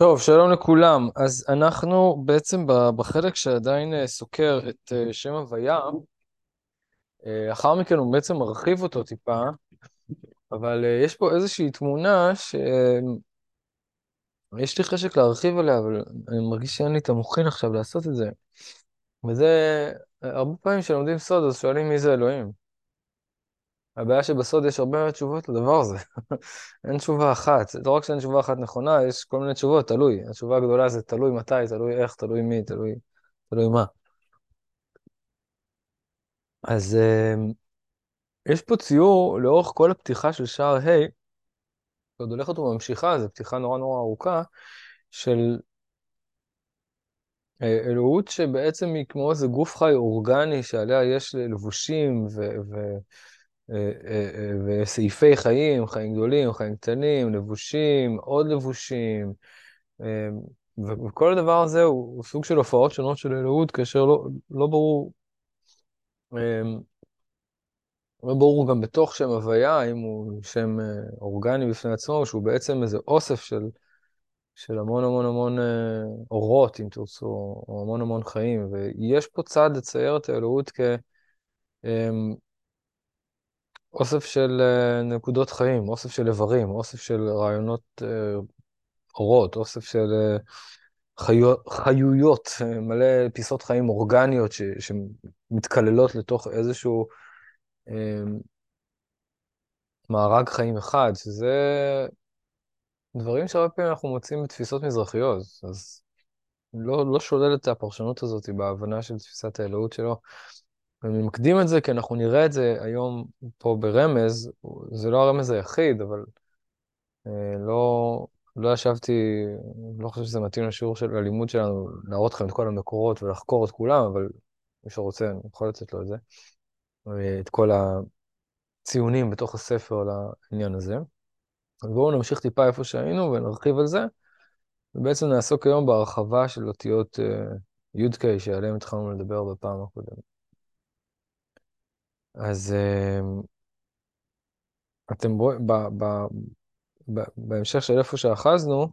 טוב, שלום לכולם. אז אנחנו בעצם בחלק שעדיין אה, סוקר את אה, שם הוויה, אה, לאחר מכן הוא בעצם מרחיב אותו טיפה, אבל אה, יש פה איזושהי תמונה שיש לי חשק להרחיב עליה, אבל אני מרגיש שאין לי את המוחין עכשיו לעשות את זה. וזה, אה, הרבה פעמים כשלומדים סוד, אז שואלים מי זה אלוהים. הבעיה שבסוד יש הרבה תשובות לדבר הזה. אין תשובה אחת. לא רק שאין תשובה אחת נכונה, יש כל מיני תשובות, תלוי. התשובה הגדולה זה תלוי מתי, תלוי איך, תלוי מי, תלוי, תלוי מה. אז uh, יש פה ציור לאורך כל הפתיחה של שער ה', ועוד הולכת וממשיכה, זו פתיחה נורא נורא ארוכה, של uh, אלוהות שבעצם היא כמו איזה גוף חי אורגני שעליה יש לבושים ו... ו- אה, אה, אה, וסעיפי חיים, חיים גדולים, חיים קטנים, לבושים, עוד לבושים, וכל הדבר הזה הוא, הוא סוג של הופעות שונות של אלוהות, כאשר לא, לא ברור, לא ברור גם בתוך שם הוויה, האם הוא שם אורגני בפני עצמו, שהוא בעצם איזה אוסף של, של המון המון המון אורות, אם תרצו, או המון המון חיים, ויש פה צד לצייר את האלוהות כ... אוסף של uh, נקודות חיים, אוסף של איברים, אוסף של רעיונות uh, אורות, אוסף של uh, חיו, חיויות, מלא פיסות חיים אורגניות ש, שמתקללות לתוך איזשהו uh, מארג חיים אחד, שזה דברים שהרבה פעמים אנחנו מוצאים בתפיסות מזרחיות, אז לא, לא שולל את הפרשנות הזאת בהבנה של תפיסת האלוהות שלו. אני מקדים את זה כי אנחנו נראה את זה היום פה ברמז, זה לא הרמז היחיד, אבל אה, לא, לא ישבתי, לא חושב שזה מתאים לשיעור של הלימוד שלנו, להראות לכם את כל המקורות ולחקור את כולם, אבל מי שרוצה, אני יכול לתת לו את זה, את כל הציונים בתוך הספר לעניין הזה. אז בואו נמשיך טיפה איפה שהיינו ונרחיב על זה, ובעצם נעסוק היום בהרחבה של אותיות אה, י"ק שעליהן התחלנו לדבר בפעם הקודמת. אז אמ, אתם רואים, בהמשך של איפה שאחזנו,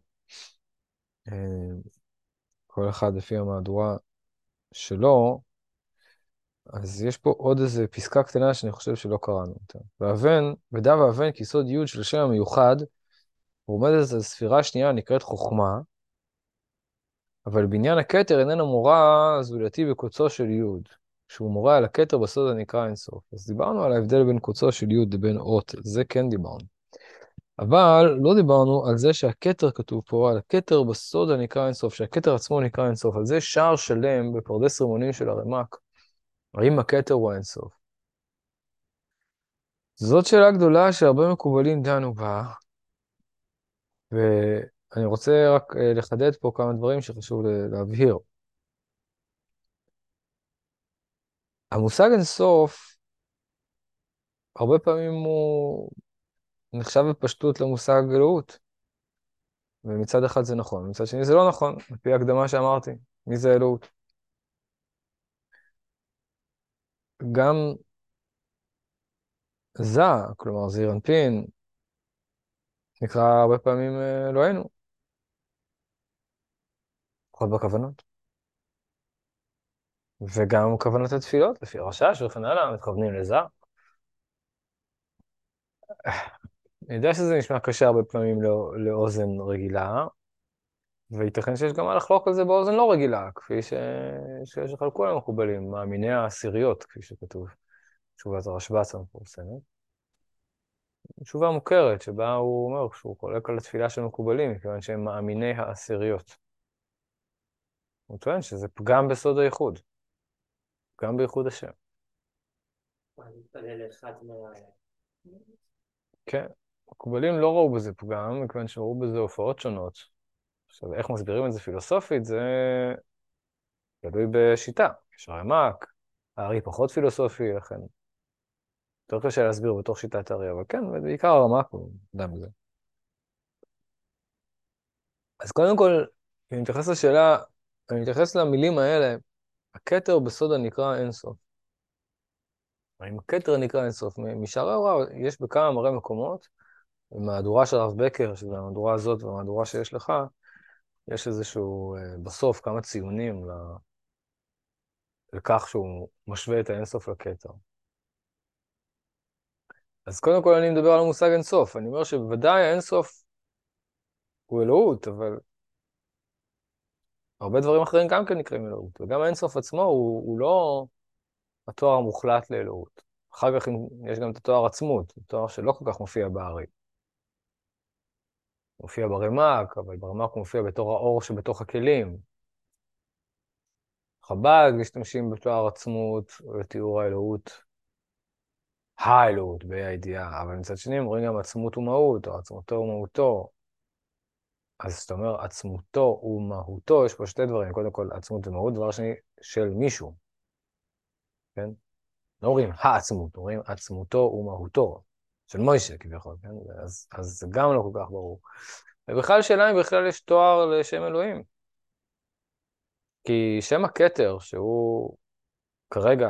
אמ, כל אחד לפי המהדורה שלו, אז יש פה עוד איזה פסקה קטנה שאני חושב שלא קראנו אותה. ואבן, ודע ואבן כיסוד י' של שם המיוחד, ועומדת על ספירה שנייה הנקראת חוכמה, אבל בניין הכתר איננה מורה זולתי בקוצו של י'. שהוא מורה על הכתר בסוד הנקרא אינסוף. אז דיברנו על ההבדל בין קוצו של י' לבין אות, זה כן דיברנו. אבל לא דיברנו על זה שהכתר כתוב פה, על הכתר בסוד הנקרא אינסוף, שהכתר עצמו נקרא אינסוף, על זה שער שלם בפרדס רימונים של הרמ"ק. האם הכתר הוא האינסוף? זאת שאלה גדולה שהרבה מקובלים דנו בה, ואני רוצה רק אה, לחדד פה כמה דברים שחשוב להבהיר. המושג אינסוף, הרבה פעמים הוא נחשב בפשטות למושג אלוהות. ומצד אחד זה נכון, מצד שני זה לא נכון, לפי ההקדמה שאמרתי, מי זה אלוהות? גם זה, כלומר זעיר אנפין, נקרא הרבה פעמים אה, אלוהינו, לפחות בכוונות. וגם כוונות התפילות, לפי הרשש וכן הלאה, מתכוונים לזה. אני יודע שזה נשמע קשה הרבה פעמים לא, לאוזן רגילה, וייתכן שיש גם מה לחלוק על זה באוזן לא רגילה, כפי ש... שחלקו על המקובלים, מאמיני העשיריות, כפי שכתוב, תשובת הרשב"ץ המפורסמת. תשובה מוכרת, שבה הוא אומר שהוא חולק על התפילה של מקובלים, מכיוון שהם מאמיני העשיריות. הוא טוען שזה פגם בסוד הייחוד. גם בייחוד השם. כן, מקובלים לא ראו בזה פגם, מכיוון שראו בזה הופעות שונות. עכשיו, איך מסבירים את זה פילוסופית, זה תלוי בשיטה. יש רמ"ק, הארי פחות פילוסופי, לכן יותר קשה להסביר בתוך שיטת הארי, אבל כן, בעיקר הרמ"ק הוא אדם בזה. אז קודם כל, אני מתייחס לשאלה, אני מתייחס למילים האלה, הכתר בסוד הנקרא אינסוף. אם הכתר נקרא אינסוף, משערי ההוראה יש בכמה מראה מקומות, במהדורה של הרב בקר, שזו המהדורה הזאת והמהדורה שיש לך, יש איזשהו, אה, בסוף, כמה ציונים לכך שהוא משווה את האינסוף לכתר. אז קודם כל אני מדבר על המושג אינסוף. אני אומר שבוודאי האינסוף הוא אלוהות, אבל הרבה דברים אחרים גם כן נקראים אלוהות, וגם האינסוף עצמו הוא, הוא לא התואר המוחלט לאלוהות. אחר כך יש גם את התואר עצמות, תואר שלא כל כך מופיע בארי. מופיע ברמ"ק, אבל ברמ"ק הוא מופיע בתור האור שבתוך הכלים. חב"ד משתמשים בתואר עצמות לתיאור האלוהות, האלוהות, בה"א הידיעה, אבל מצד שני אומרים גם עצמות ומהות, או עצמותו ומהותו. אז כשאתה אומר עצמותו ומהותו, יש פה שתי דברים. קודם כל, עצמות ומהות, דבר שני, של מישהו, כן? לא אומרים העצמות, אומרים עצמותו ומהותו, של מוישה כביכול, כן? אז, אז זה גם לא כל כך ברור. ובכלל שאלה אם בכלל יש תואר לשם אלוהים. כי שם הכתר, שהוא כרגע,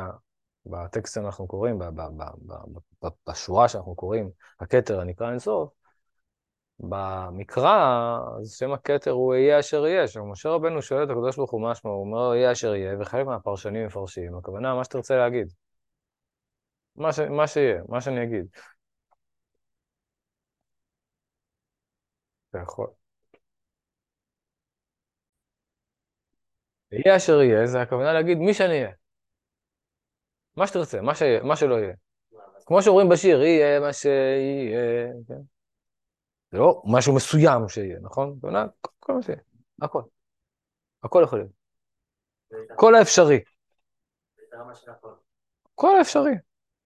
בטקסט שאנחנו קוראים, בשורה שאנחנו קוראים, הכתר הנקרא אינסוף, במקרא, אז שם הכתר הוא יהיה אשר יהיה. כשמשה רבנו שואל את הקדוש ברוך הוא מה שמו, הוא אומר יהיה אשר יהיה, וחלק מהפרשנים מפרשים, הכוונה, מה שתרצה להגיד. מה, ש... מה שיהיה, מה שאני אגיד. אתה יכול. יהיה אשר יהיה, זה הכוונה להגיד מי שאני אהיה. מה שתרצה, מה, שיהיה, מה שלא יהיה. כמו שאומרים בשיר, יהיה מה שיהיה, כן? זה לא משהו מסוים שיהיה, נכון? הכוונה, כל מה שיהיה, הכל. הכל יכול להיות. כל האפשרי. כל האפשרי.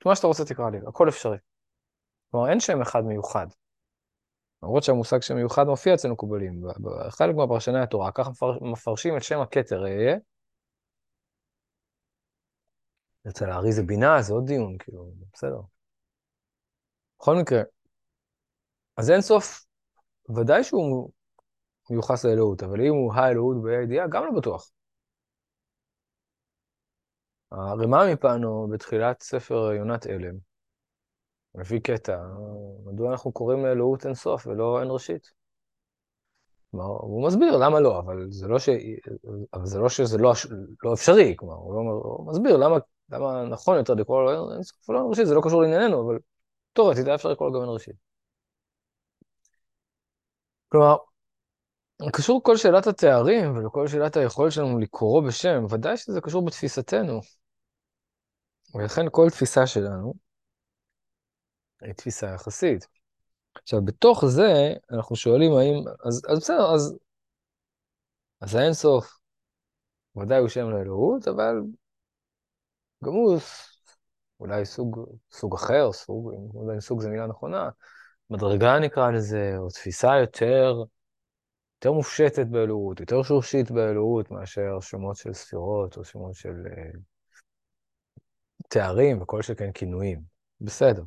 מה שאתה רוצה תקרא לי, הכל אפשרי. כלומר, אין שם אחד מיוחד. למרות שהמושג שם מיוחד מופיע אצלנו קובלים, חלק מהפרשני התורה, ככה מפרשים את שם הכתר אהיה. אצל הארי זה בינה, זה עוד דיון, כאילו, בסדר. בכל מקרה, אז אין סוף, ודאי שהוא מיוחס לאלוהות, אבל אם הוא האלוהות בידיעה, גם לא בטוח. הרמ"א מפנו בתחילת ספר יונת אלם, מביא קטע, מדוע אנחנו קוראים לאלוהות אין סוף ולא אין ראשית. כלומר, הוא מסביר למה לא, אבל זה לא, ש... אבל זה לא שזה לא, לא אפשרי, כלומר, הוא, לא... הוא מסביר למה, למה נכון יותר לקרוא לו אין סוף ולא אין ראשית, זה לא קשור לענייננו, אבל תאורטית היה אפשר לקרוא לו גם אין ראשית. כלומר, קשור כל שאלת התארים ולכל שאלת היכולת שלנו לקרוא בשם, ודאי שזה קשור בתפיסתנו. ולכן כל תפיסה שלנו היא תפיסה יחסית. עכשיו, בתוך זה, אנחנו שואלים האם, אז, אז בסדר, אז, אז האינסוף ודאי הוא שם לאלוהות, אבל גם הוא אולי סוג, סוג אחר, סוג, אם סוג זה מילה נכונה, מדרגה נקרא לזה, או תפיסה יותר, יותר מופשטת באלוהות, יותר שורשית באלוהות מאשר שמות של ספירות או שמות של uh, תארים וכל שכן כינויים. בסדר.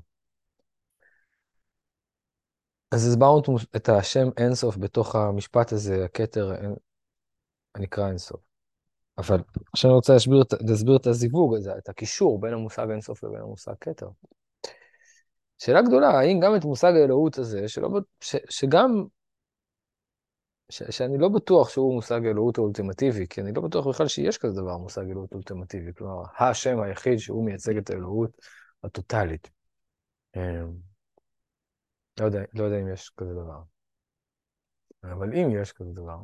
אז הסברנו את השם אינסוף בתוך המשפט הזה, הכתר הנקרא אינסוף. אבל עכשיו אני רוצה להסביר, להסביר את הזיווג הזה, את הקישור בין המושג אינסוף לבין המושג כתר. שאלה גדולה, האם גם את מושג האלוהות הזה, שלא, ש, שגם, ש, שאני לא בטוח שהוא מושג האלוהות האולטימטיבי, כי אני לא בטוח בכלל שיש כזה דבר, מושג אלוהות אולטימטיבי, כלומר, השם היחיד שהוא מייצג את האלוהות הטוטלית. אמ, לא יודע, לא יודע אם יש כזה דבר. אבל אם יש כזה דבר,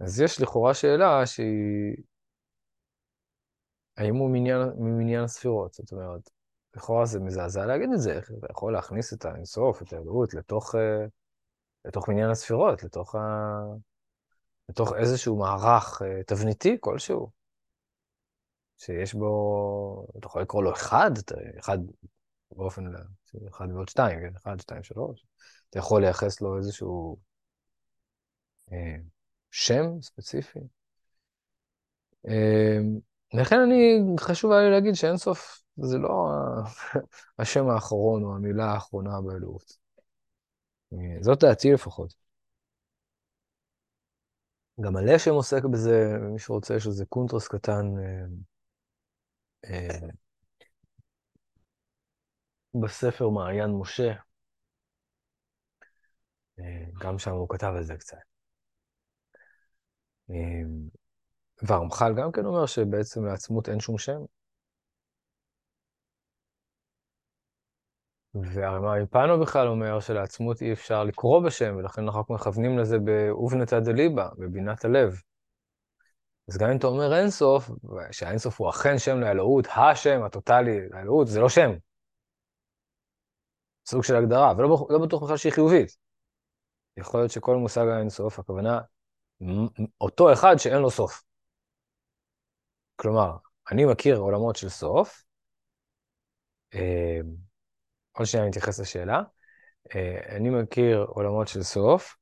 אז יש לכאורה שאלה שהיא... האם הוא ממניין הספירות? זאת אומרת, לכאורה זה מזעזע להגיד את זה, איך אתה יכול להכניס את האינסוף, את האלוהות, לתוך, אה, לתוך מניין הספירות, לתוך, ה... לתוך איזשהו מערך אה, תבניתי כלשהו, שיש בו, אתה יכול לקרוא לו אחד, אחד באופן, אחד ועוד שתיים, כן? אחד, שתיים, שלוש. אתה יכול לייחס לו איזשהו אה, שם ספציפי. לכן אני, חשוב היה לי להגיד שאינסוף זה לא השם האחרון או המילה האחרונה באלוהות. אה, זאת דעתי לפחות. גם הלשם עוסק בזה, מי שרוצה, יש איזה קונטרס קטן אה, אה, בספר מעיין משה. גם שם הוא כתב על זה קצת. והרמח"ל גם כן אומר שבעצם לעצמות אין שום שם. והרמ"פנו בכלל אומר שלעצמות אי אפשר לקרוא בשם, ולכן אנחנו מכוונים לזה באובנתא דליבה, בבינת הלב. אז גם אם אתה אומר אינסוף, שהאינסוף הוא אכן שם לאלוהות, השם הטוטלי לאלוהות, זה לא שם. סוג של הגדרה, ולא לא בטוח בכלל שהיא חיובית. יכול להיות שכל מושג האינסוף, הכוונה, אותו אחד שאין לו סוף. כלומר, אני מכיר עולמות של סוף, אה, עוד שנייה אני אתייחס לשאלה, אה, אני מכיר עולמות של סוף,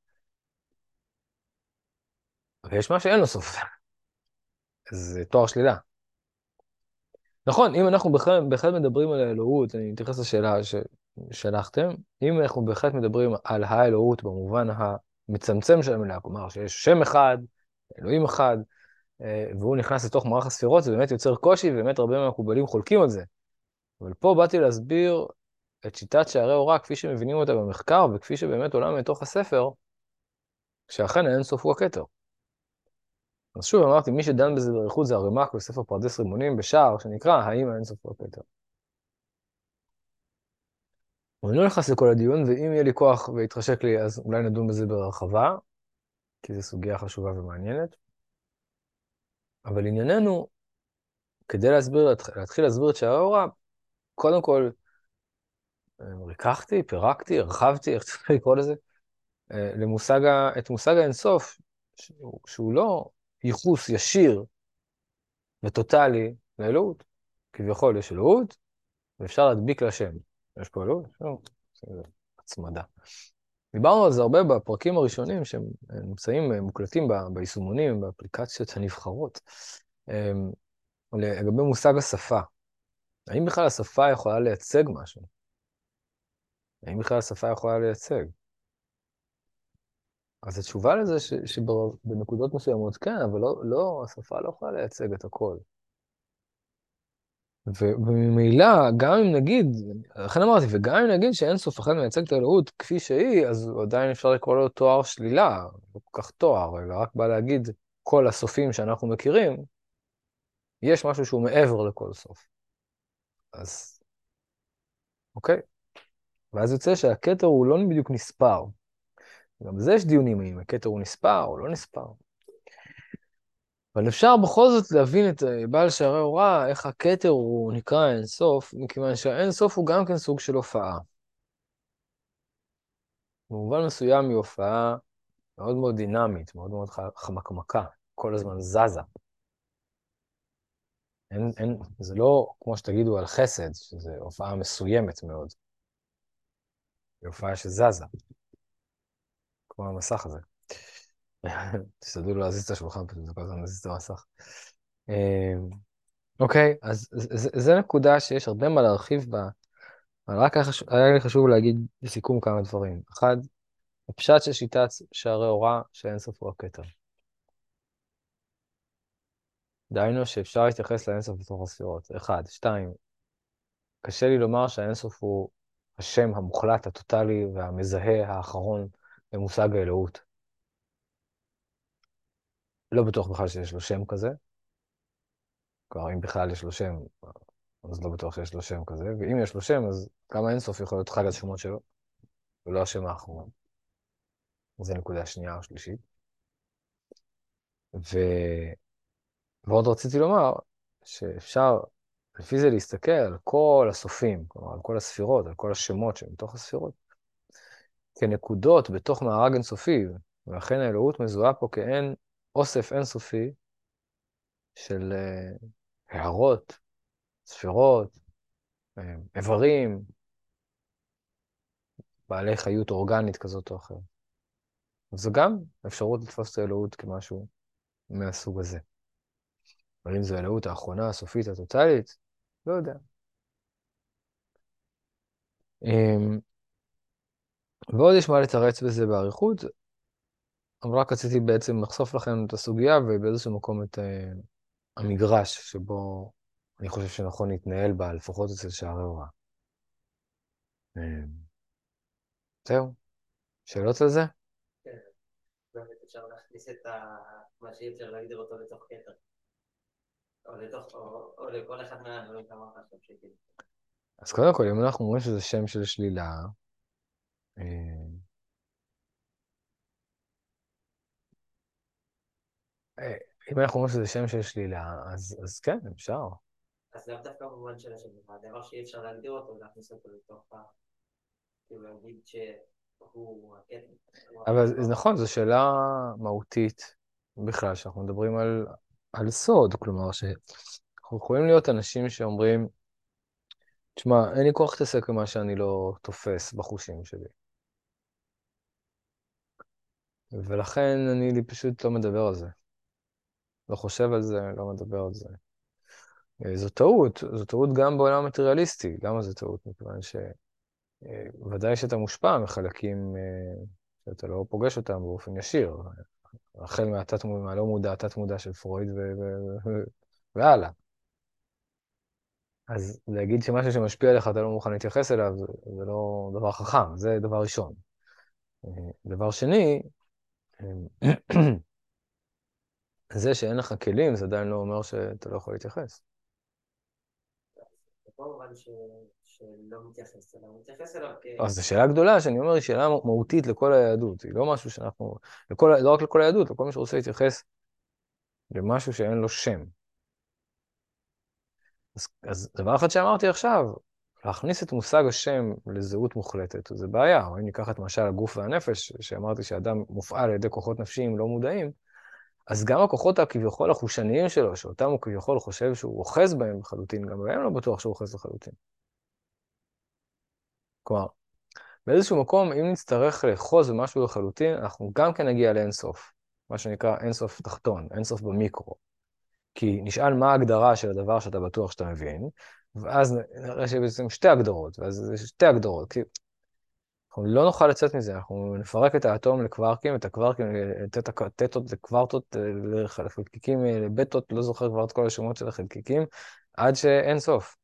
ויש מה שאין לו סוף. זה תואר שלילה. נכון, אם אנחנו בהחלט מדברים על האלוהות, אני אתייחס לשאלה ששלחתם, אם אנחנו בהחלט מדברים על האלוהות במובן המצמצם של המילה, כלומר שיש שם אחד, אלוהים אחד, והוא נכנס לתוך מערך הספירות, זה באמת יוצר קושי, ובאמת הרבה מהמקובלים חולקים על זה. אבל פה באתי להסביר את שיטת שערי הוראה כפי שמבינים אותה במחקר, וכפי שבאמת עולה מתוך הספר, שאכן האינסוף הוא הכתר. אז שוב אמרתי, מי שדן בזה באריכות זה הרמ"ק בספר פרדס רימונים בשער, שנקרא האם האינסוף הוא הכתר. אני לא נכנס לכל הדיון, ואם יהיה לי כוח ויתחשק לי, אז אולי נדון בזה ברחבה, כי זו סוגיה חשובה ומעניינת. אבל ענייננו, כדי להסביר, להתחיל להסביר את שערי ההוראה, קודם כל, אה, ריככתי, פירקתי, הרחבתי, איך צריך לקרוא לזה, אה, למושג, את מושג האינסוף, שהוא, שהוא לא ייחוס ישיר וטוטאלי לאלוהות. כביכול יש אלוהות, ואפשר להדביק לה שם. יש פה אלוהות? לא, הצמדה. דיברנו על זה הרבה בפרקים הראשונים, שהם נמצאים מוקלטים ביישומונים, באפליקציות הנבחרות, אמ, לגבי מושג השפה. האם בכלל השפה יכולה לייצג משהו? האם בכלל השפה יכולה לייצג? אז התשובה לזה שבנקודות מסוימות כן, אבל לא, לא, השפה לא יכולה לייצג את הכל. וממילא, גם אם נגיד, לכן אמרתי, וגם אם נגיד שאין סוף אחד מייצג את האלוהות כפי שהיא, אז עדיין אפשר לקרוא לו תואר שלילה, לא כל כך תואר, אלא רק בא להגיד, כל הסופים שאנחנו מכירים, יש משהו שהוא מעבר לכל סוף. אז, אוקיי. ואז יוצא שהכתר הוא לא בדיוק נספר. גם בזה יש דיונים, האם הכתר הוא נספר או לא נספר. אבל אפשר בכל זאת להבין את אה, בעל שערי הוראה, איך הכתר הוא נקרא אינסוף, מכיוון שהאינסוף הוא גם כן סוג של הופעה. במובן מסוים היא הופעה מאוד מאוד דינמית, מאוד מאוד חמקמקה, כל הזמן זזה. אין, אין, זה לא כמו שתגידו על חסד, שזו הופעה מסוימת מאוד. היא הופעה שזזה, כמו המסך הזה. תשתדלו להזיז את השולחן פשוט, זה כל הזמן להזיז את המסך. אמ, אוקיי, אז זו נקודה שיש הרבה מה להרחיב בה, אבל רק היה לי חשוב להגיד לסיכום כמה דברים. אחד, הפשט של שיטת שערי הוראה שאין סוף הוא הכתר. דהיינו שאפשר להתייחס לאינסוף בתוך הספירות. אחד. שתיים, קשה לי לומר שהאינסוף הוא השם המוחלט, הטוטלי והמזהה האחרון למושג האלוהות. לא בטוח בכלל שיש לו שם כזה. כלומר, אם בכלל יש לו שם, אז לא בטוח שיש לו שם כזה, ואם יש לו שם, אז גם האינסוף יכול להיות חג השמות שלו, ולא השם האחרון. זו נקודה שנייה או שלישית. ו... ועוד רציתי לומר שאפשר לפי זה להסתכל על כל הסופים, כלומר על כל הספירות, על כל השמות שמתוך הספירות, כנקודות בתוך מארג אינסופי, ולכן האלוהות מזוהה פה כאין אוסף אינסופי של uh, הערות, ספירות, uh, איברים, בעלי חיות אורגנית כזאת או אחרת. זו גם אפשרות לתפוס את האלוהות כמשהו מהסוג הזה. אבל אם זו האלוהות האחרונה, הסופית, הטוטלית, לא יודע. Um, ועוד יש מה לתרץ בזה באריכות, אבל רק רציתי בעצם לחשוף לכם את הסוגיה ובאיזשהו מקום את uh, המגרש שבו אני חושב שנכון להתנהל בה, לפחות אצל שערי הוראה. Um, זהו. שאלות על זה? כן. אפשר להכניס את מה שאי אפשר להגדיר אותו לתוך קטע. או לתוך, או לכל אחד מהדברים שאמרת עכשיו שכאילו. אז קודם כל, אם אנחנו אומרים שזה שם של שלילה, אה, אה, אם אנחנו אומרים שזה שם של שלילה, אז, אז כן, אפשר. אז לאו דווקא במובן של השם, הדבר שאי אפשר להגדיר אותו, להכניס אותו לתוך ה... כאילו להגיד שהוא הקטע. אבל זה נכון, זו שאלה מהותית בכלל, שאנחנו מדברים על, על סוד, כלומר, שאנחנו יכולים להיות אנשים שאומרים, תשמע, אין לי כוח להתעסק במה שאני לא תופס בחושים שלי. ולכן אני פשוט לא מדבר על זה. לא חושב על זה, לא מדבר על זה. אה, זו טעות, זו טעות גם בעולם המטריאליסטי. למה זו טעות? מכיוון שוודאי אה, שאתה מושפע מחלקים אה, שאתה לא פוגש אותם באופן ישיר. החל מהתת, מהלא מודע, התת-מודע של פרויד והלאה. אז להגיד שמשהו שמשפיע עליך אתה לא מוכן להתייחס אליו, זה לא דבר חכם, זה דבר ראשון. דבר שני, זה שאין לך כלים, זה עדיין לא אומר שאתה לא יכול להתייחס. אז זו שאלה גדולה, שאני אומר, היא שאלה מהותית לכל היהדות, היא לא משהו שאנחנו, לכל, לא רק לכל היהדות, לכל מי שרוצה להתייחס למשהו שאין לו שם. אז, אז דבר אחד שאמרתי עכשיו, להכניס את מושג השם לזהות מוחלטת, זה בעיה. או אם ניקח את משל הגוף והנפש, שאמרתי שאדם מופעל על ידי כוחות נפשיים לא מודעים, אז גם הכוחות הכביכול החושניים שלו, שאותם הוא כביכול חושב שהוא אוחז בהם לחלוטין, גם בהם לא בטוח שהוא אוחז לחלוטין. כלומר, באיזשהו מקום, אם נצטרך לאחוז במשהו לחלוטין, אנחנו גם כן נגיע לאינסוף, מה שנקרא אינסוף תחתון, אינסוף במיקרו. כי נשאל מה ההגדרה של הדבר שאתה בטוח שאתה מבין, ואז נראה שבעצם שתי הגדרות, ואז יש שתי הגדרות, כי אנחנו לא נוכל לצאת מזה, אנחנו נפרק את האטום לקווארקים, את הקווארקים, את הטטות לקוורטות, לחלקיקים, לבטות, לא זוכר כבר את כל השמות של החלקיקים, עד שאין סוף.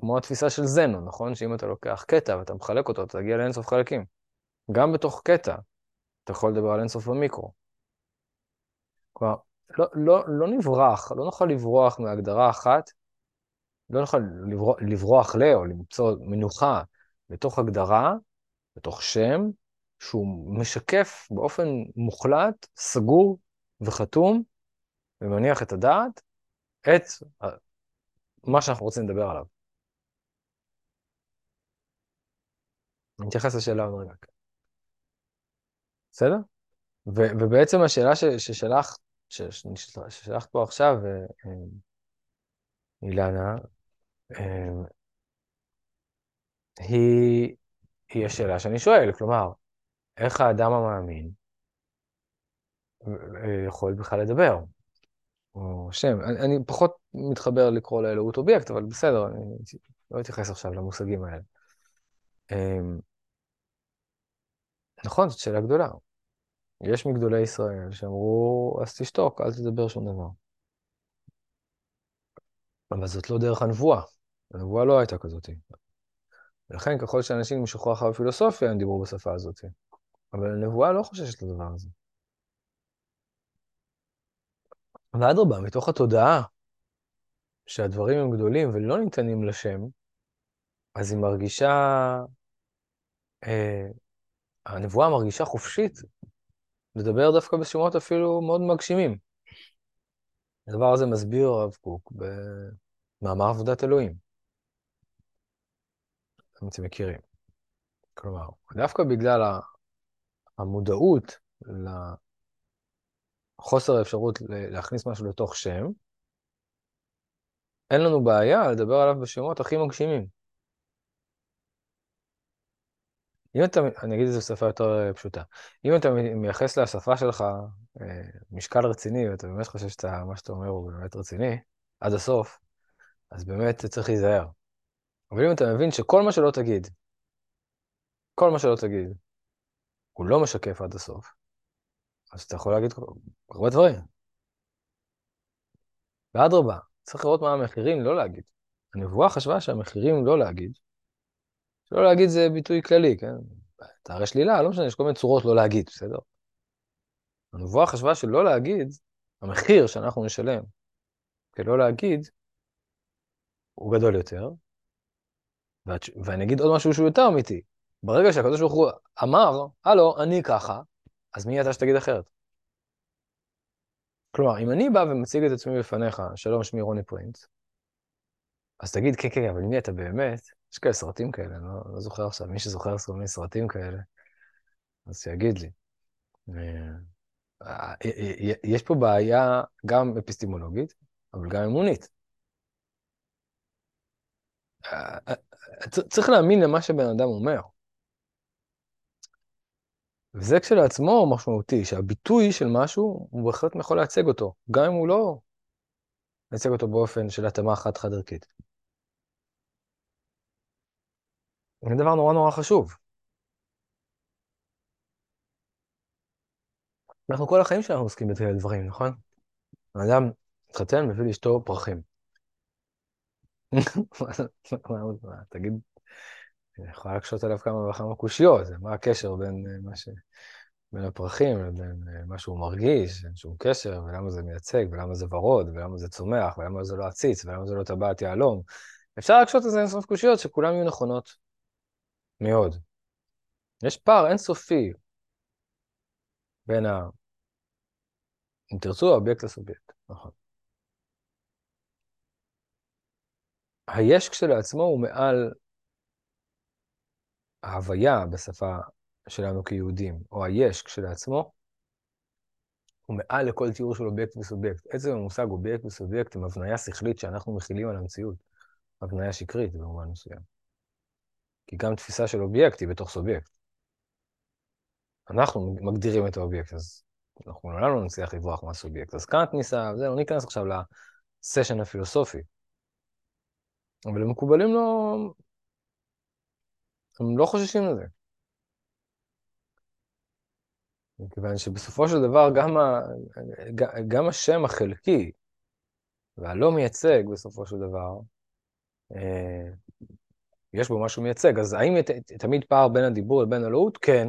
כמו התפיסה של זנו, נכון? שאם אתה לוקח קטע ואתה מחלק אותו, אתה תגיע לאינסוף חלקים. גם בתוך קטע, אתה יכול לדבר על אינסוף במיקרו. כלומר, לא, לא, לא נברח, לא נוכל לברוח מהגדרה אחת, לא נוכל לברוח, לברוח ל, או למצוא מנוחה בתוך הגדרה, בתוך שם, שהוא משקף באופן מוחלט, סגור וחתום, ומניח את הדעת, את מה שאנחנו רוצים לדבר עליו. אני אתייחס לשאלה עוד רגע. בסדר? ו- ובעצם השאלה ש- ששלחת, ששלחת פה עכשיו, אה, אה, אילנה, אה, היא, היא השאלה שאני שואל, כלומר, איך האדם המאמין יכול בכלל לדבר? או שם, אני, אני פחות מתחבר לקרוא לאלוהות אובייקט, אבל בסדר, אני לא אתייחס עכשיו למושגים האלה. נכון, זאת שאלה גדולה. יש מגדולי ישראל שאמרו, אז תשתוק, אל תדבר שום דבר. אבל זאת לא דרך הנבואה. הנבואה לא הייתה כזאת. ולכן ככל שאנשים נמשכו אחר הפילוסופיה, הם דיברו בשפה הזאת. אבל הנבואה לא חוששת לדבר הזה. ואדרבה, מתוך התודעה שהדברים הם גדולים ולא ניתנים לשם, אז היא מרגישה, אה, הנבואה מרגישה חופשית לדבר דווקא בשמות אפילו מאוד מגשימים. הדבר הזה מסביר הרב קוק במאמר עבודת אלוהים. אתם מכירים. כלומר, דווקא בגלל המודעות לחוסר האפשרות להכניס משהו לתוך שם, אין לנו בעיה לדבר עליו בשמות הכי מגשימים. אם אתה, אני אגיד את זה בשפה יותר אה, פשוטה, אם אתה מייחס לשפה שלך אה, משקל רציני, ואתה באמת חושב שמה שאתה אומר הוא באמת רציני, עד הסוף, אז באמת צריך להיזהר. אבל אם אתה מבין שכל מה שלא תגיד, כל מה שלא תגיד, הוא לא משקף עד הסוף, אז אתה יכול להגיד הרבה דברים. ואדרבה, צריך לראות מה המחירים לא להגיד. הנבואה חשבה שהמחירים לא להגיד, שלא להגיד זה ביטוי כללי, כן? תארי שלילה, לא משנה, יש כל מיני צורות לא להגיד, בסדר? הנבואה חשבה שלא להגיד, המחיר שאנחנו נשלם כלא להגיד, הוא גדול יותר, ואני אגיד עוד משהו שהוא יותר אמיתי. ברגע שהקדוש ברוך הוא אמר, הלו, אני ככה, אז מי אתה שתגיד אחרת? כלומר, אם אני בא ומציג את עצמי בפניך, שלום, שמי רוני פרינץ, אז תגיד, כן, כן, אבל מי אתה באמת? יש כאלה סרטים כאלה, אני לא, לא זוכר עכשיו, מי שזוכר כל מיני סרטים כאלה, אז שיגיד לי. אה, אה, אה, יש פה בעיה גם אפיסטימולוגית, אבל גם אמונית. צריך להאמין למה שבן אדם אומר. וזה כשלעצמו משמעותי, שהביטוי של משהו, הוא בהחלט יכול לייצג אותו, גם אם הוא לא מייצג אותו באופן של התאמה חד-חד ערכית. זה דבר נורא נורא חשוב. אנחנו כל החיים שלנו עוסקים בכאלה דברים, נכון? האדם מתחתן, מביא לאשתו פרחים. תגיד, אני יכולה להקשות עליו כמה וכמה קושיות, מה הקשר בין אה, מה ש... בין הפרחים לבין אה, מה שהוא מרגיש, אין שום קשר, ולמה זה מייצג, ולמה זה ורוד, ולמה זה צומח, ולמה זה לא עציץ, ולמה זה לא טבעת יהלום. אפשר להקשות על זה אינסוף קושיות שכולן יהיו נכונות מאוד. יש פער אינסופי בין ה... אם תרצו, האובייקט לסובייקט, נכון. היש כשלעצמו הוא מעל ההוויה בשפה שלנו כיהודים, או היש כשלעצמו, הוא מעל לכל תיאור של אובייקט וסובייקט. עצם המושג אובייקט וסובייקט הם הבניה שכלית שאנחנו מחילים על המציאות, הבניה שכלית במובן מסוים. כי גם תפיסה של אובייקט היא בתוך סובייקט. אנחנו מגדירים את האובייקט, אז אנחנו לעולם לא נצליח לברוח מהסובייקט. אז כאן הכניסה, זה, לא ניכנס עכשיו לסשן הפילוסופי. אבל המקובלים לא... הם לא חוששים לזה. מכיוון שבסופו של דבר גם, ה... גם השם החלקי והלא מייצג בסופו של דבר, אה, יש בו משהו מייצג. אז האם תמיד פער בין הדיבור לבין אלוהות? כן,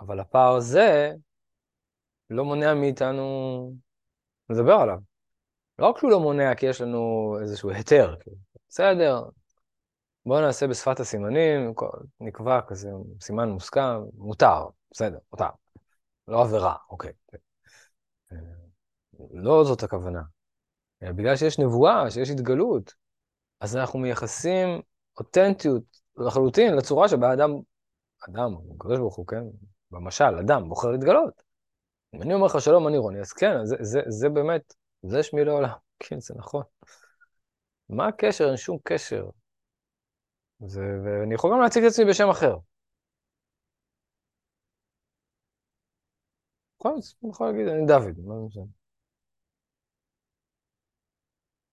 אבל הפער הזה לא מונע מאיתנו לדבר עליו. לא רק שהוא לא מונע כי יש לנו איזשהו היתר, כאילו. בסדר, בואו נעשה בשפת הסימנים, נקבע כזה סימן מוסכם, מותר, בסדר, מותר. לא עבירה, אוקיי. אה, לא זאת הכוונה. בגלל שיש נבואה, שיש התגלות, אז אנחנו מייחסים אותנטיות לחלוטין לצורה שבה אדם, אדם, הקדוש ברוך הוא, כן, במשל, אדם בוחר להתגלות. אם אני אומר לך שלום, אני רוני, אז כן, זה, זה, זה באמת, זה שמי לעולם. כן, זה נכון. מה הקשר? אין שום קשר. זה, ואני יכול גם להציג את עצמי בשם אחר. יכול, יכול להגיד, אני דוד, מה זה משנה?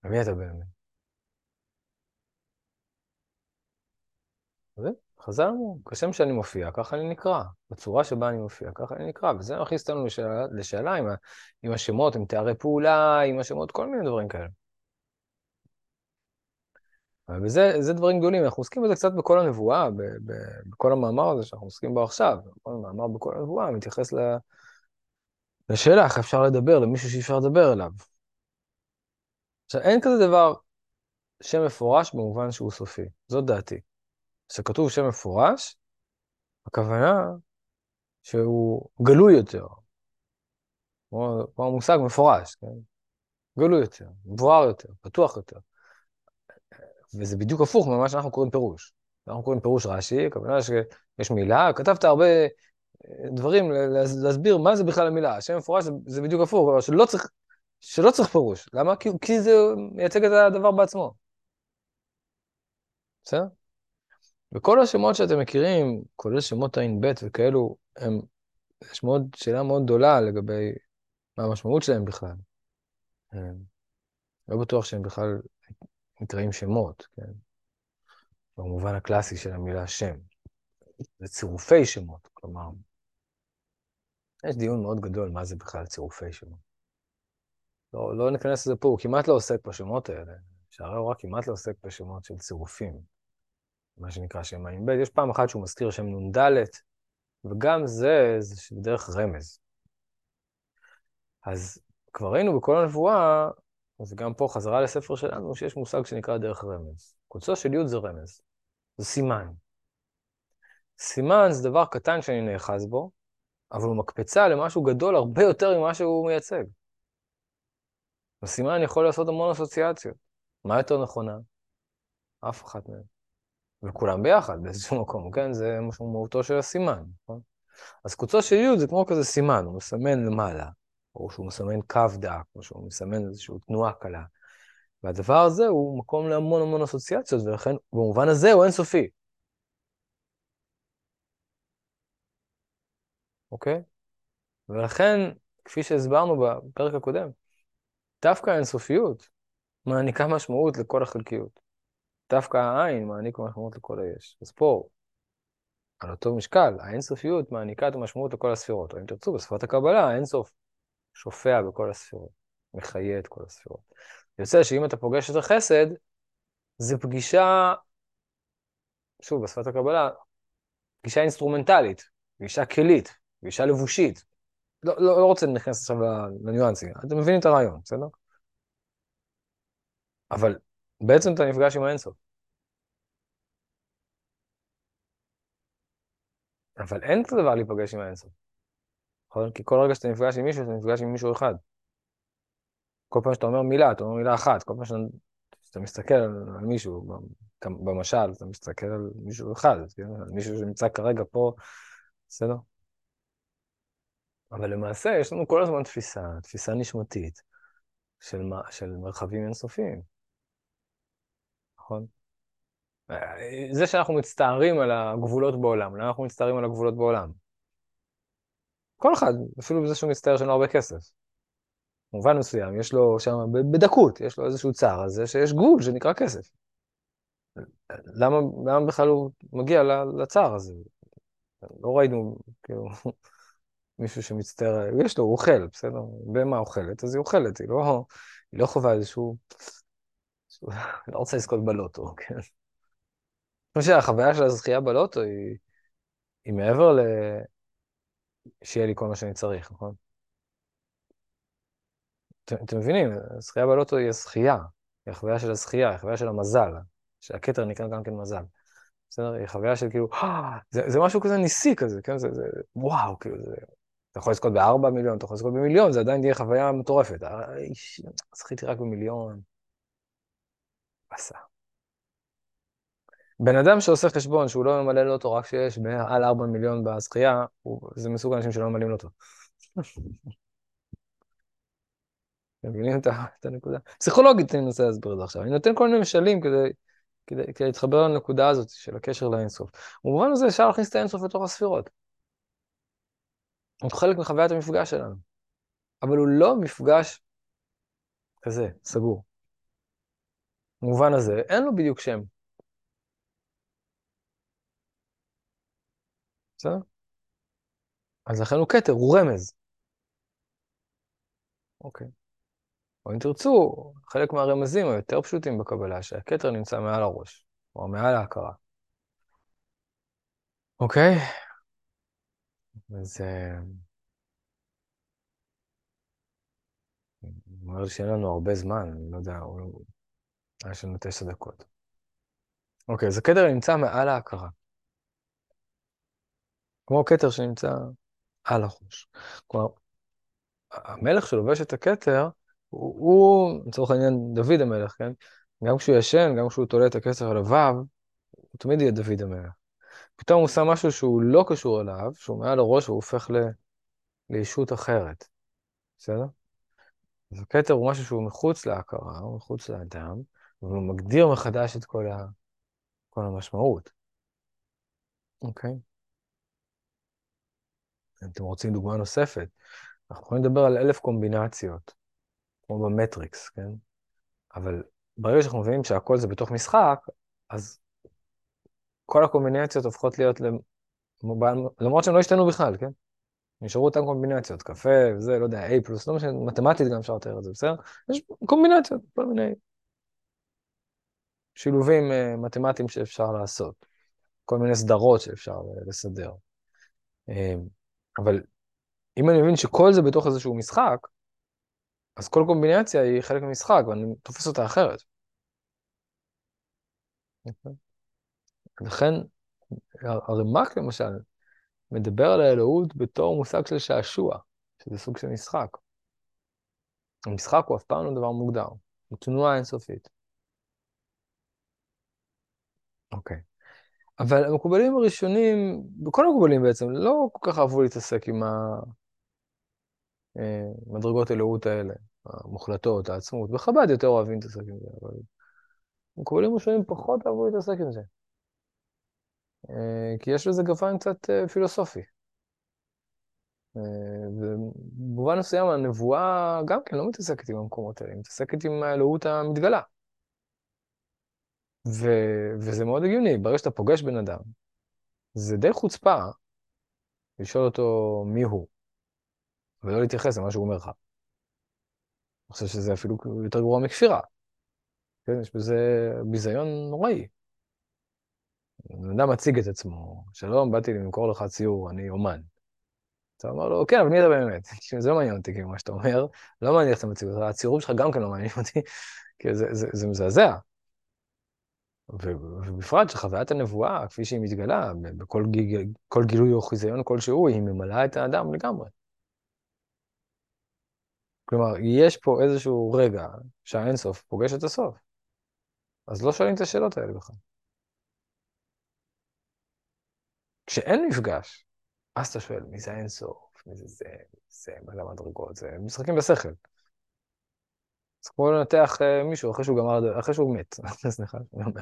ומי אתה באמת? חז"ל אמרו, כשם שאני מופיע, ככה אני נקרא. בצורה שבה אני מופיע, ככה אני נקרא. וזה מכניס אותנו לשאלה, לשאלה עם, ה, עם השמות, עם תארי פעולה, עם השמות, כל מיני דברים כאלה. וזה דברים גדולים, אנחנו עוסקים בזה קצת בכל הנבואה, ב, ב, בכל המאמר הזה שאנחנו עוסקים בו עכשיו. כל המאמר בכל הנבואה מתייחס ל, לשאלה איך אפשר לדבר למישהו שאי אפשר לדבר אליו. עכשיו, אין כזה דבר שם מפורש במובן שהוא סופי, זאת דעתי. כשכתוב שם מפורש, הכוונה שהוא גלוי יותר. כמו, המושג מפורש, כן? גלוי יותר, מבואר יותר, פתוח יותר. וזה בדיוק הפוך ממה שאנחנו קוראים פירוש. אנחנו קוראים פירוש רש"י, הכוונה שיש מילה, כתבת הרבה אה, דברים להסביר מה זה בכלל המילה. השם מפורש זה, בדיוק הפוך, אבל שלא צריך, שלא צריך פירוש. למה? כי, כי זה מייצג את הדבר בעצמו. בסדר? וכל השמות שאתם מכירים, כולל שמות ע"ב וכאלו, הם, יש מאוד, שאלה מאוד גדולה לגבי מה המשמעות שלהם בכלל. לא בטוח שהם בכלל נקראים שמות, כן? במובן הקלאסי של המילה שם. זה צירופי שמות, כלומר, יש דיון מאוד גדול מה זה בכלל צירופי שמות. לא, לא ניכנס לזה פה, הוא כמעט לא עוסק בשמות האלה. שהרי הוא רק כמעט לא עוסק בשמות של צירופים. מה שנקרא שם ע"ב, יש פעם אחת שהוא מזכיר שם נ"ד, וגם זה, זה בדרך רמז. אז כבר ראינו בכל הנבואה, וגם פה חזרה לספר שלנו, שיש מושג שנקרא דרך רמז. קוצו של י' זה רמז, זה סימן. סימן זה דבר קטן שאני נאחז בו, אבל הוא מקפצה למשהו גדול הרבה יותר ממה שהוא מייצג. בסימן יכול לעשות המון אסוציאציות. מה יותר נכונה? אף אחת מהן. וכולם ביחד באיזשהו מקום, כן? זה משמעותו של הסימן, נכון? אז קוצו של י' זה כמו כזה סימן, הוא מסמן למעלה, או שהוא מסמן קו דק, או שהוא מסמן איזושהי תנועה קלה. והדבר הזה הוא מקום להמון המון אסוציאציות, ולכן במובן הזה הוא אינסופי. אוקיי? ולכן, כפי שהסברנו בפרק הקודם, דווקא האינסופיות מעניקה משמעות לכל החלקיות. דווקא העין מעניק משמעות לכל היש. אז פה, על אותו משקל, האינסופיות מעניקה את המשמעות לכל הספירות. או אם תרצו, בשפת הקבלה, האינסוף שופע בכל הספירות, מחיה את כל הספירות. יוצא שאם אתה פוגש את החסד, זה פגישה, שוב, בשפת הקבלה, פגישה אינסטרומנטלית, פגישה כלית, פגישה לבושית. לא, לא, לא רוצה להיכנס עכשיו לניואנסים, אתם מבינים את הרעיון, בסדר? אבל בעצם אתה נפגש עם האינסוף. אבל אין כזה דבר להיפגש עם האינסוף. נכון? כי כל רגע שאתה נפגש עם מישהו, אתה נפגש עם מישהו אחד. כל פעם שאתה אומר מילה, אתה אומר מילה אחת. כל פעם שאתה, מסתכל על, על מישהו, במשל, אתה מסתכל על מישהו אחד, כן? על מישהו שנמצא כרגע פה, בסדר? אבל למעשה יש לנו כל הזמן תפיסה, תפיסה נשמתית, של, של מרחבים אינסופיים, נכון? זה שאנחנו מצטערים על הגבולות בעולם, למה אנחנו מצטערים על הגבולות בעולם? כל אחד, אפילו בזה שהוא מצטער שאין לו הרבה כסף. במובן מסוים, יש לו שם, בדקות, יש לו איזשהו צער על זה שיש גבול שנקרא כסף. למה, למה בכלל הוא מגיע לצער הזה? לא ראינו, כאילו, מישהו שמצטער, יש לו, הוא אוכל, בסדר? בהמה אוכלת, אז היא אוכלת, היא לא, היא לא חווה איזשהו... לא רוצה לזכות בלוטו, כן? כמו שהחוויה של הזכייה בלוטו היא, היא מעבר ל... שיהיה לי כל מה שאני צריך, נכון? אתם, אתם מבינים, הזכייה בלוטו היא הזכייה, היא החוויה של הזכייה, היא החוויה של המזל, שהכתר נקרא גם כן מזל. בסדר? היא חוויה של כאילו, זה, זה משהו כזה ניסי כזה, כן? זה, זה וואו, כאילו, זה... אתה יכול לזכות בארבע מיליון, אתה יכול לזכות במיליון, זה עדיין תהיה חוויה מטורפת. זכיתי רק במיליון. עשה. בן אדם שעושה חשבון שהוא לא ממלא לוטו רק כשיש מעל 4 מיליון בזכייה, זה מסוג האנשים שלא ממלאים לוטו. אתם מבינים את הנקודה? פסיכולוגית אני מנסה להסביר את זה עכשיו. אני נותן כל מיני משלים כדי, כדי, כדי להתחבר לנקודה הזאת של הקשר לאינסוף. במובן הזה אפשר להכניס את האינסוף לתוך הספירות. הוא חלק מחוויית המפגש שלנו. אבל הוא לא מפגש כזה, סגור. במובן הזה, אין לו בדיוק שם. בסדר? אז לכן הוא כתר, הוא רמז. אוקיי. או אם תרצו, חלק מהרמזים היותר פשוטים בקבלה, שהכתר נמצא מעל הראש, או מעל ההכרה. אוקיי? אז... אומר לי שאין לנו הרבה זמן, אני לא יודע, יש לנו תשע דקות. אוקיי, אז הכתר נמצא מעל ההכרה. כמו כתר שנמצא על החוש. כלומר, המלך שלובש את הכתר, הוא, לצורך העניין, דוד המלך, כן? גם כשהוא ישן, גם כשהוא תולה את הכתר על הוו, הוא תמיד יהיה דוד המלך. פתאום הוא שם משהו שהוא לא קשור אליו, שהוא מעל הראש והוא הופך ל... לישות אחרת. בסדר? אז הכתר הוא משהו שהוא מחוץ להכרה, הוא מחוץ לאדם, והוא מגדיר מחדש את כל, ה... כל המשמעות. אוקיי? Okay. אתם רוצים דוגמה נוספת, אנחנו יכולים לדבר על אלף קומבינציות, כמו במטריקס, כן? אבל ברגע שאנחנו מבינים שהכל זה בתוך משחק, אז כל הקומבינציות הופכות להיות, למובן, למרות שהן לא השתנו בכלל, כן? נשארו אותן קומבינציות, קפה וזה, לא יודע, A פלוס, לא משנה, מתמטית גם אפשר לתאר את זה, בסדר? יש קומבינציות, כל מיני שילובים אה, מתמטיים שאפשר לעשות, כל מיני סדרות שאפשר לסדר. אה, אבל אם אני מבין שכל זה בתוך איזשהו משחק, אז כל קומבינציה היא חלק ממשחק, ואני תופס אותה אחרת. לכן, הרמ"ק למשל, מדבר על האלוהות בתור מושג של שעשוע, שזה סוג של משחק. המשחק הוא אף פעם לא דבר מוגדר, הוא תנועה אינסופית. אוקיי. אבל המקובלים הראשונים, כל המקובלים בעצם, לא כל כך אהבו להתעסק עם המדרגות אה, אלוהות האלה, המוחלטות, העצמות. בחב"ד יותר אוהבים להתעסק עם זה, אבל המקובלים הראשונים פחות אהבו להתעסק עם זה. אה, כי יש לזה גוון קצת אה, פילוסופי. ובמובן מסוים הנבואה גם כן לא מתעסקת עם המקומות האלה, היא מתעסקת עם האלוהות המתגלה. ו... וזה מאוד הגיוני, ברגע שאתה פוגש בן אדם, זה די חוצפה לשאול אותו מי הוא, ולא להתייחס למה שהוא אומר לך. אני חושב שזה אפילו יותר גרוע מכפירה. כן, יש בזה ביזיון נוראי. בן אדם מציג את עצמו, שלום, באתי למכור לך ציור, אני אומן. אתה אומר לו, כן, אבל מי אתה באמת? זה לא מעניין אותי, כאילו, מה שאתה אומר, לא מעניין איך אתה מציג אותך, הציורים שלך גם כן לא מעניין אותי, כי זה מזעזע. ובפרט שחוויית הנבואה, כפי שהיא מתגלה, בכל גיל, כל גילוי או חיזיון כלשהו, היא ממלאה את האדם לגמרי. כלומר, יש פה איזשהו רגע שהאינסוף פוגש את הסוף. אז לא שואלים את השאלות האלה בכלל. כשאין מפגש, אז אתה שואל, מי זה האינסוף? מי זה זה? זה, מה זה המדרגות? זה משחקים בשכל. זה כמו לנתח אה, מישהו אחרי שהוא גמר, אחרי שהוא מת, סליחה, אני אומר.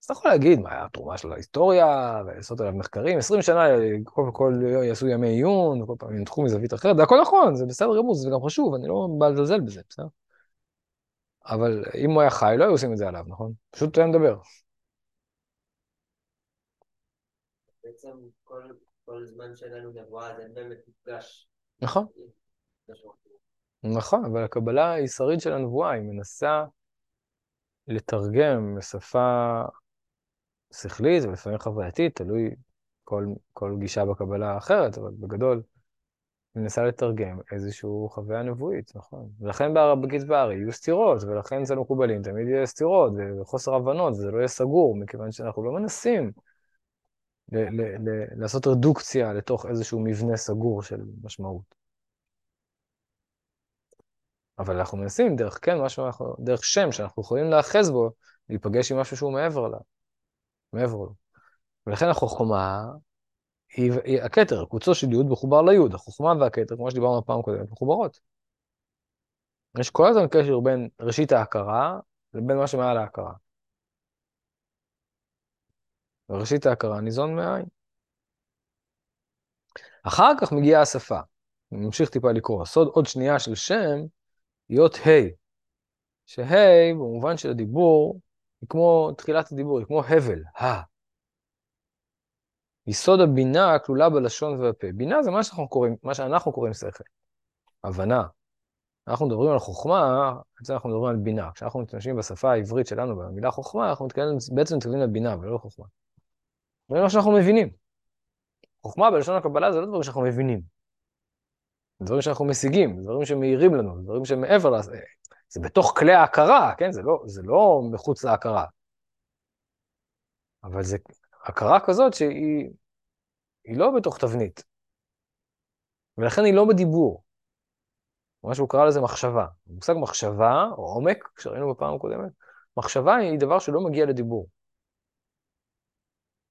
אז אתה יכול להגיד מה התרומה של ההיסטוריה, ולעשות עליו מחקרים, 20 שנה כל, כל יעשו ימי עיון, וכל פעם ינתחו מזווית אחרת, זה הכל נכון, זה בסדר גמור, זה גם חשוב, אני לא בא לזלזל בזה, בסדר? אבל אם הוא היה חי, לא היו עושים את זה עליו, נכון? פשוט היה מדבר. בעצם כל, כל זמן שאין לנו נבואה, זה באמת מפגש. נכון. נכון, אבל הקבלה היא שריד של הנבואה, היא מנסה לתרגם בשפה שכלית ולפעמים חווייתית, תלוי כל, כל גישה בקבלה אחרת, אבל בגדול, מנסה לתרגם איזושהי חוויה נבואית, נכון. ולכן בקצבארי יהיו סתירות, ולכן אצל מקובלים תמיד יהיו סתירות וחוסר הבנות, וזה לא יהיה סגור, מכיוון שאנחנו לא מנסים ל- ל- ל- לעשות רדוקציה לתוך איזשהו מבנה סגור של משמעות. אבל אנחנו מנסים דרך, כן, משהו, דרך שם שאנחנו יכולים להאחז בו, להיפגש עם משהו שהוא מעבר לה, מעבר לו. ולכן החוכמה היא, היא הכתר, קוצו של יוד מחובר ליוד. החוכמה והכתר, כמו שדיברנו בפעם הקודמת, מחוברות. יש כל הזמן קשר בין ראשית ההכרה לבין מה שמעל ההכרה. וראשית ההכרה ניזון מהעין. אחר כך מגיעה השפה. אני ממשיך טיפה לקרוא. סוד עוד שנייה של שם להיות ה', שה' במובן של הדיבור, היא כמו תחילת הדיבור, היא כמו הבל, ה. יסוד הבינה כלולה בלשון ובפה. בינה זה מה שאנחנו קוראים, מה שאנחנו קוראים שכל, הבנה. אנחנו מדברים על חוכמה, בעצם אנחנו מדברים על בינה. כשאנחנו משתמשים בשפה העברית שלנו במילה חוכמה, אנחנו בעצם מתכוונים לבינה ולא לחוכמה. זה מה שאנחנו מבינים. חוכמה בלשון הקבלה זה לא דברים שאנחנו מבינים. דברים שאנחנו משיגים, דברים שמאירים לנו, דברים שמעבר לזה. זה בתוך כלי ההכרה, כן? זה לא, זה לא מחוץ להכרה. אבל זה הכרה כזאת שהיא לא בתוך תבנית. ולכן היא לא בדיבור. מה שהוא קרא לזה מחשבה. מושג מחשבה, או עומק, כשראינו בפעם הקודמת, מחשבה היא דבר שלא מגיע לדיבור.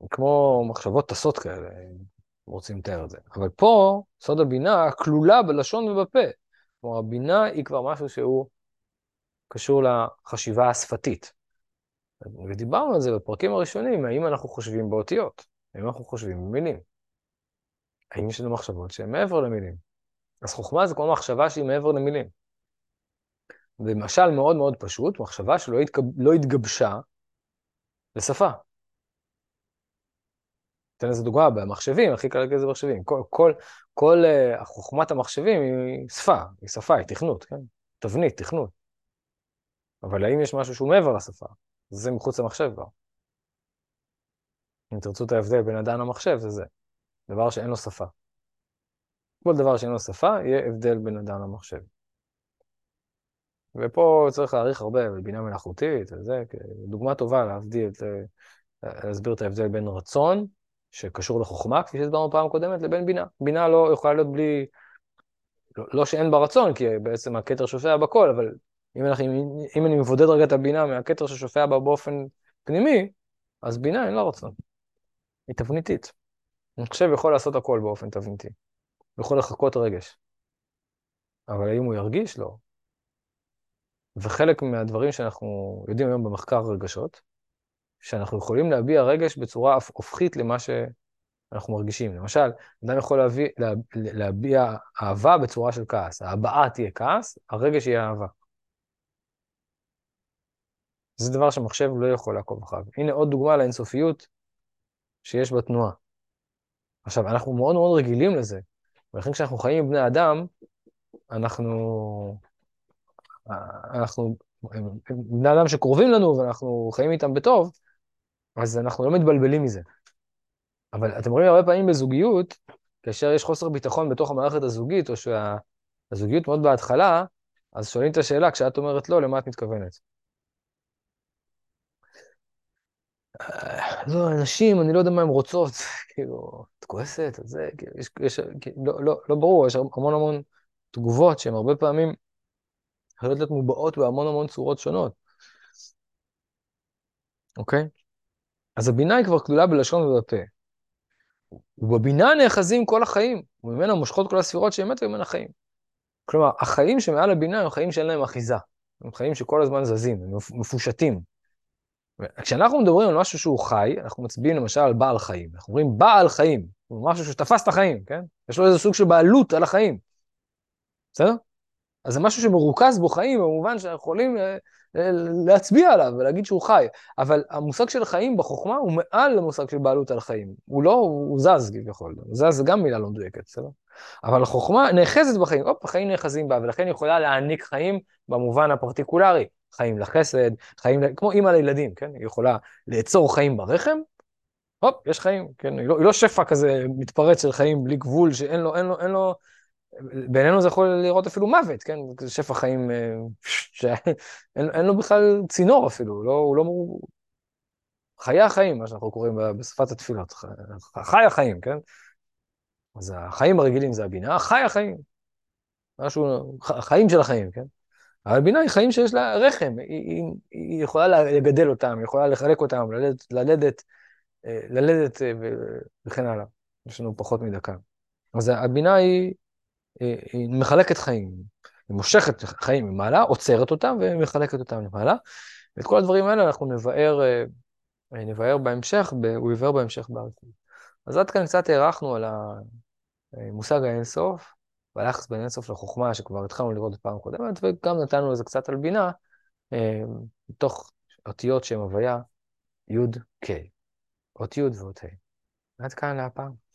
כמו מחשבות טסות כאלה, רוצים לתאר את זה. אבל פה, סוד הבינה כלולה בלשון ובפה. כלומר, הבינה היא כבר משהו שהוא קשור לחשיבה השפתית. ודיברנו על זה בפרקים הראשונים, האם אנחנו חושבים באותיות, האם אנחנו חושבים במילים. האם יש לנו מחשבות שהן מעבר למילים. אז חוכמה זה כמו מחשבה שהיא מעבר למילים. ומשל מאוד מאוד פשוט, מחשבה שלא. לא התגבשה לשפה. אתן לזה דוגמה, במחשבים, הכי קל להגיד את זה במחשבים. כל, כל, כל uh, חוכמת המחשבים היא שפה, היא שפה, היא תכנות, כן? תבנית, תכנות. אבל האם יש משהו שהוא מעבר לשפה? זה מחוץ למחשב כבר. אם תרצו את ההבדל בין אדם למחשב, זה זה. דבר שאין לו שפה. כל דבר שאין לו שפה, יהיה הבדל בין אדם למחשב. ופה צריך להעריך הרבה בבינה מלאכותית וזה, דוגמה טובה להבדיל, להסביר את ההבדל בין רצון, שקשור לחוכמה, כפי שהסברנו פעם קודמת, לבין בינה. בינה לא יכולה להיות בלי, לא, לא שאין בה רצון, כי בעצם הכתר שופע בכל, אבל אם, אנחנו, אם אני מבודד רגע את הבינה מהכתר ששופע בה באופן פנימי, אז בינה אין לה רצון. היא תבניתית. מחשב יכול לעשות הכל באופן תבניתי. הוא יכול לחכות רגש. אבל האם הוא ירגיש? לא. וחלק מהדברים שאנחנו יודעים היום במחקר רגשות, שאנחנו יכולים להביע רגש בצורה הופכית למה שאנחנו מרגישים. למשל, אדם יכול להביא, לה, להביע אהבה בצורה של כעס. ההבעה תהיה כעס, הרגש יהיה אהבה. זה דבר שמחשב לא יכול לעקוב אחריו. הנה עוד דוגמה לאינסופיות שיש בתנועה. עכשיו, אנחנו מאוד מאוד רגילים לזה, ולכן כשאנחנו חיים עם בני אדם, אנחנו... אנחנו... בני אדם שקרובים לנו ואנחנו חיים איתם בטוב, אז אנחנו לא מתבלבלים מזה. אבל אתם רואים הרבה פעמים בזוגיות, כאשר יש חוסר ביטחון בתוך המערכת הזוגית, או שהזוגיות מאוד בהתחלה, אז שואלים את השאלה, כשאת אומרת לא, למה את מתכוונת? לא, נשים, אני לא יודע מה הן רוצות, כאילו, את כועסת, את זה, כאילו, יש, יש, כאילו, לא, לא, לא ברור, יש המון המון תגובות שהן הרבה פעמים יכולות להיות מובעות בהמון המון צורות שונות, אוקיי? אז הבינה היא כבר כלולה בלשון ובפה. ובבינה נאחזים כל החיים, וממנה מושכות כל הספירות שאמת וממנה חיים. כלומר, החיים שמעל הבינה הם חיים שאין להם אחיזה. הם חיים שכל הזמן זזים, הם מפושטים. כשאנחנו מדברים על משהו שהוא חי, אנחנו מצביעים למשל על בעל חיים. אנחנו אומרים בעל חיים, הוא משהו שתפס את החיים, כן? יש לו איזה סוג של בעלות על החיים. בסדר? אז זה משהו שמרוכז בו חיים, במובן שאנחנו יכולים אה, אה, להצביע עליו ולהגיד שהוא חי. אבל המושג של חיים בחוכמה הוא מעל למושג של בעלות על חיים. הוא לא, הוא זז כביכול. זז זה גם מילה לא מדויקת, בסדר? אבל החוכמה נאחזת בחיים, הופ, החיים נאחזים בה, ולכן היא יכולה להעניק חיים במובן הפרטיקולרי. חיים לחסד, חיים, כמו אימא לילדים, כן? היא יכולה לאצור חיים ברחם, הופ, יש חיים, כן? היא לא, היא לא שפע כזה מתפרץ של חיים בלי גבול, שאין לו, אין לו, אין לו, בעינינו זה יכול לראות אפילו מוות, כן? שפע חיים, אה, שאין לו בכלל צינור אפילו, לא, הוא לא... חיי החיים, מה שאנחנו קוראים בשפת התפילות, חי החיים, כן? אז החיים הרגילים זה הבינה, חי החיים. משהו, החיים של החיים, כן? אבל בינה היא חיים שיש לה רחם, היא, היא, היא יכולה לגדל אותם, היא יכולה לחלק אותם, ללדת, ללדת, אה, ללדת אה, וכן הלאה. יש לנו פחות מדקה. אז הבינה היא, היא, היא מחלקת חיים, היא מושכת חיים ממעלה, עוצרת אותם ומחלקת אותם למעלה. ואת כל הדברים האלה אנחנו נבאר, אה, נבאר בהמשך, הוא יבאר בהמשך באריכות. אז עד כאן קצת הארכנו על המושג האינסוף. והיחס בין אינסוף לחוכמה, שכבר התחלנו לראות בפעם קודמת, וגם נתנו לזה קצת על בינה, אה, מתוך אותיות שהן הוויה י' ק', אות י' ואות ה'. עד כאן להפעם.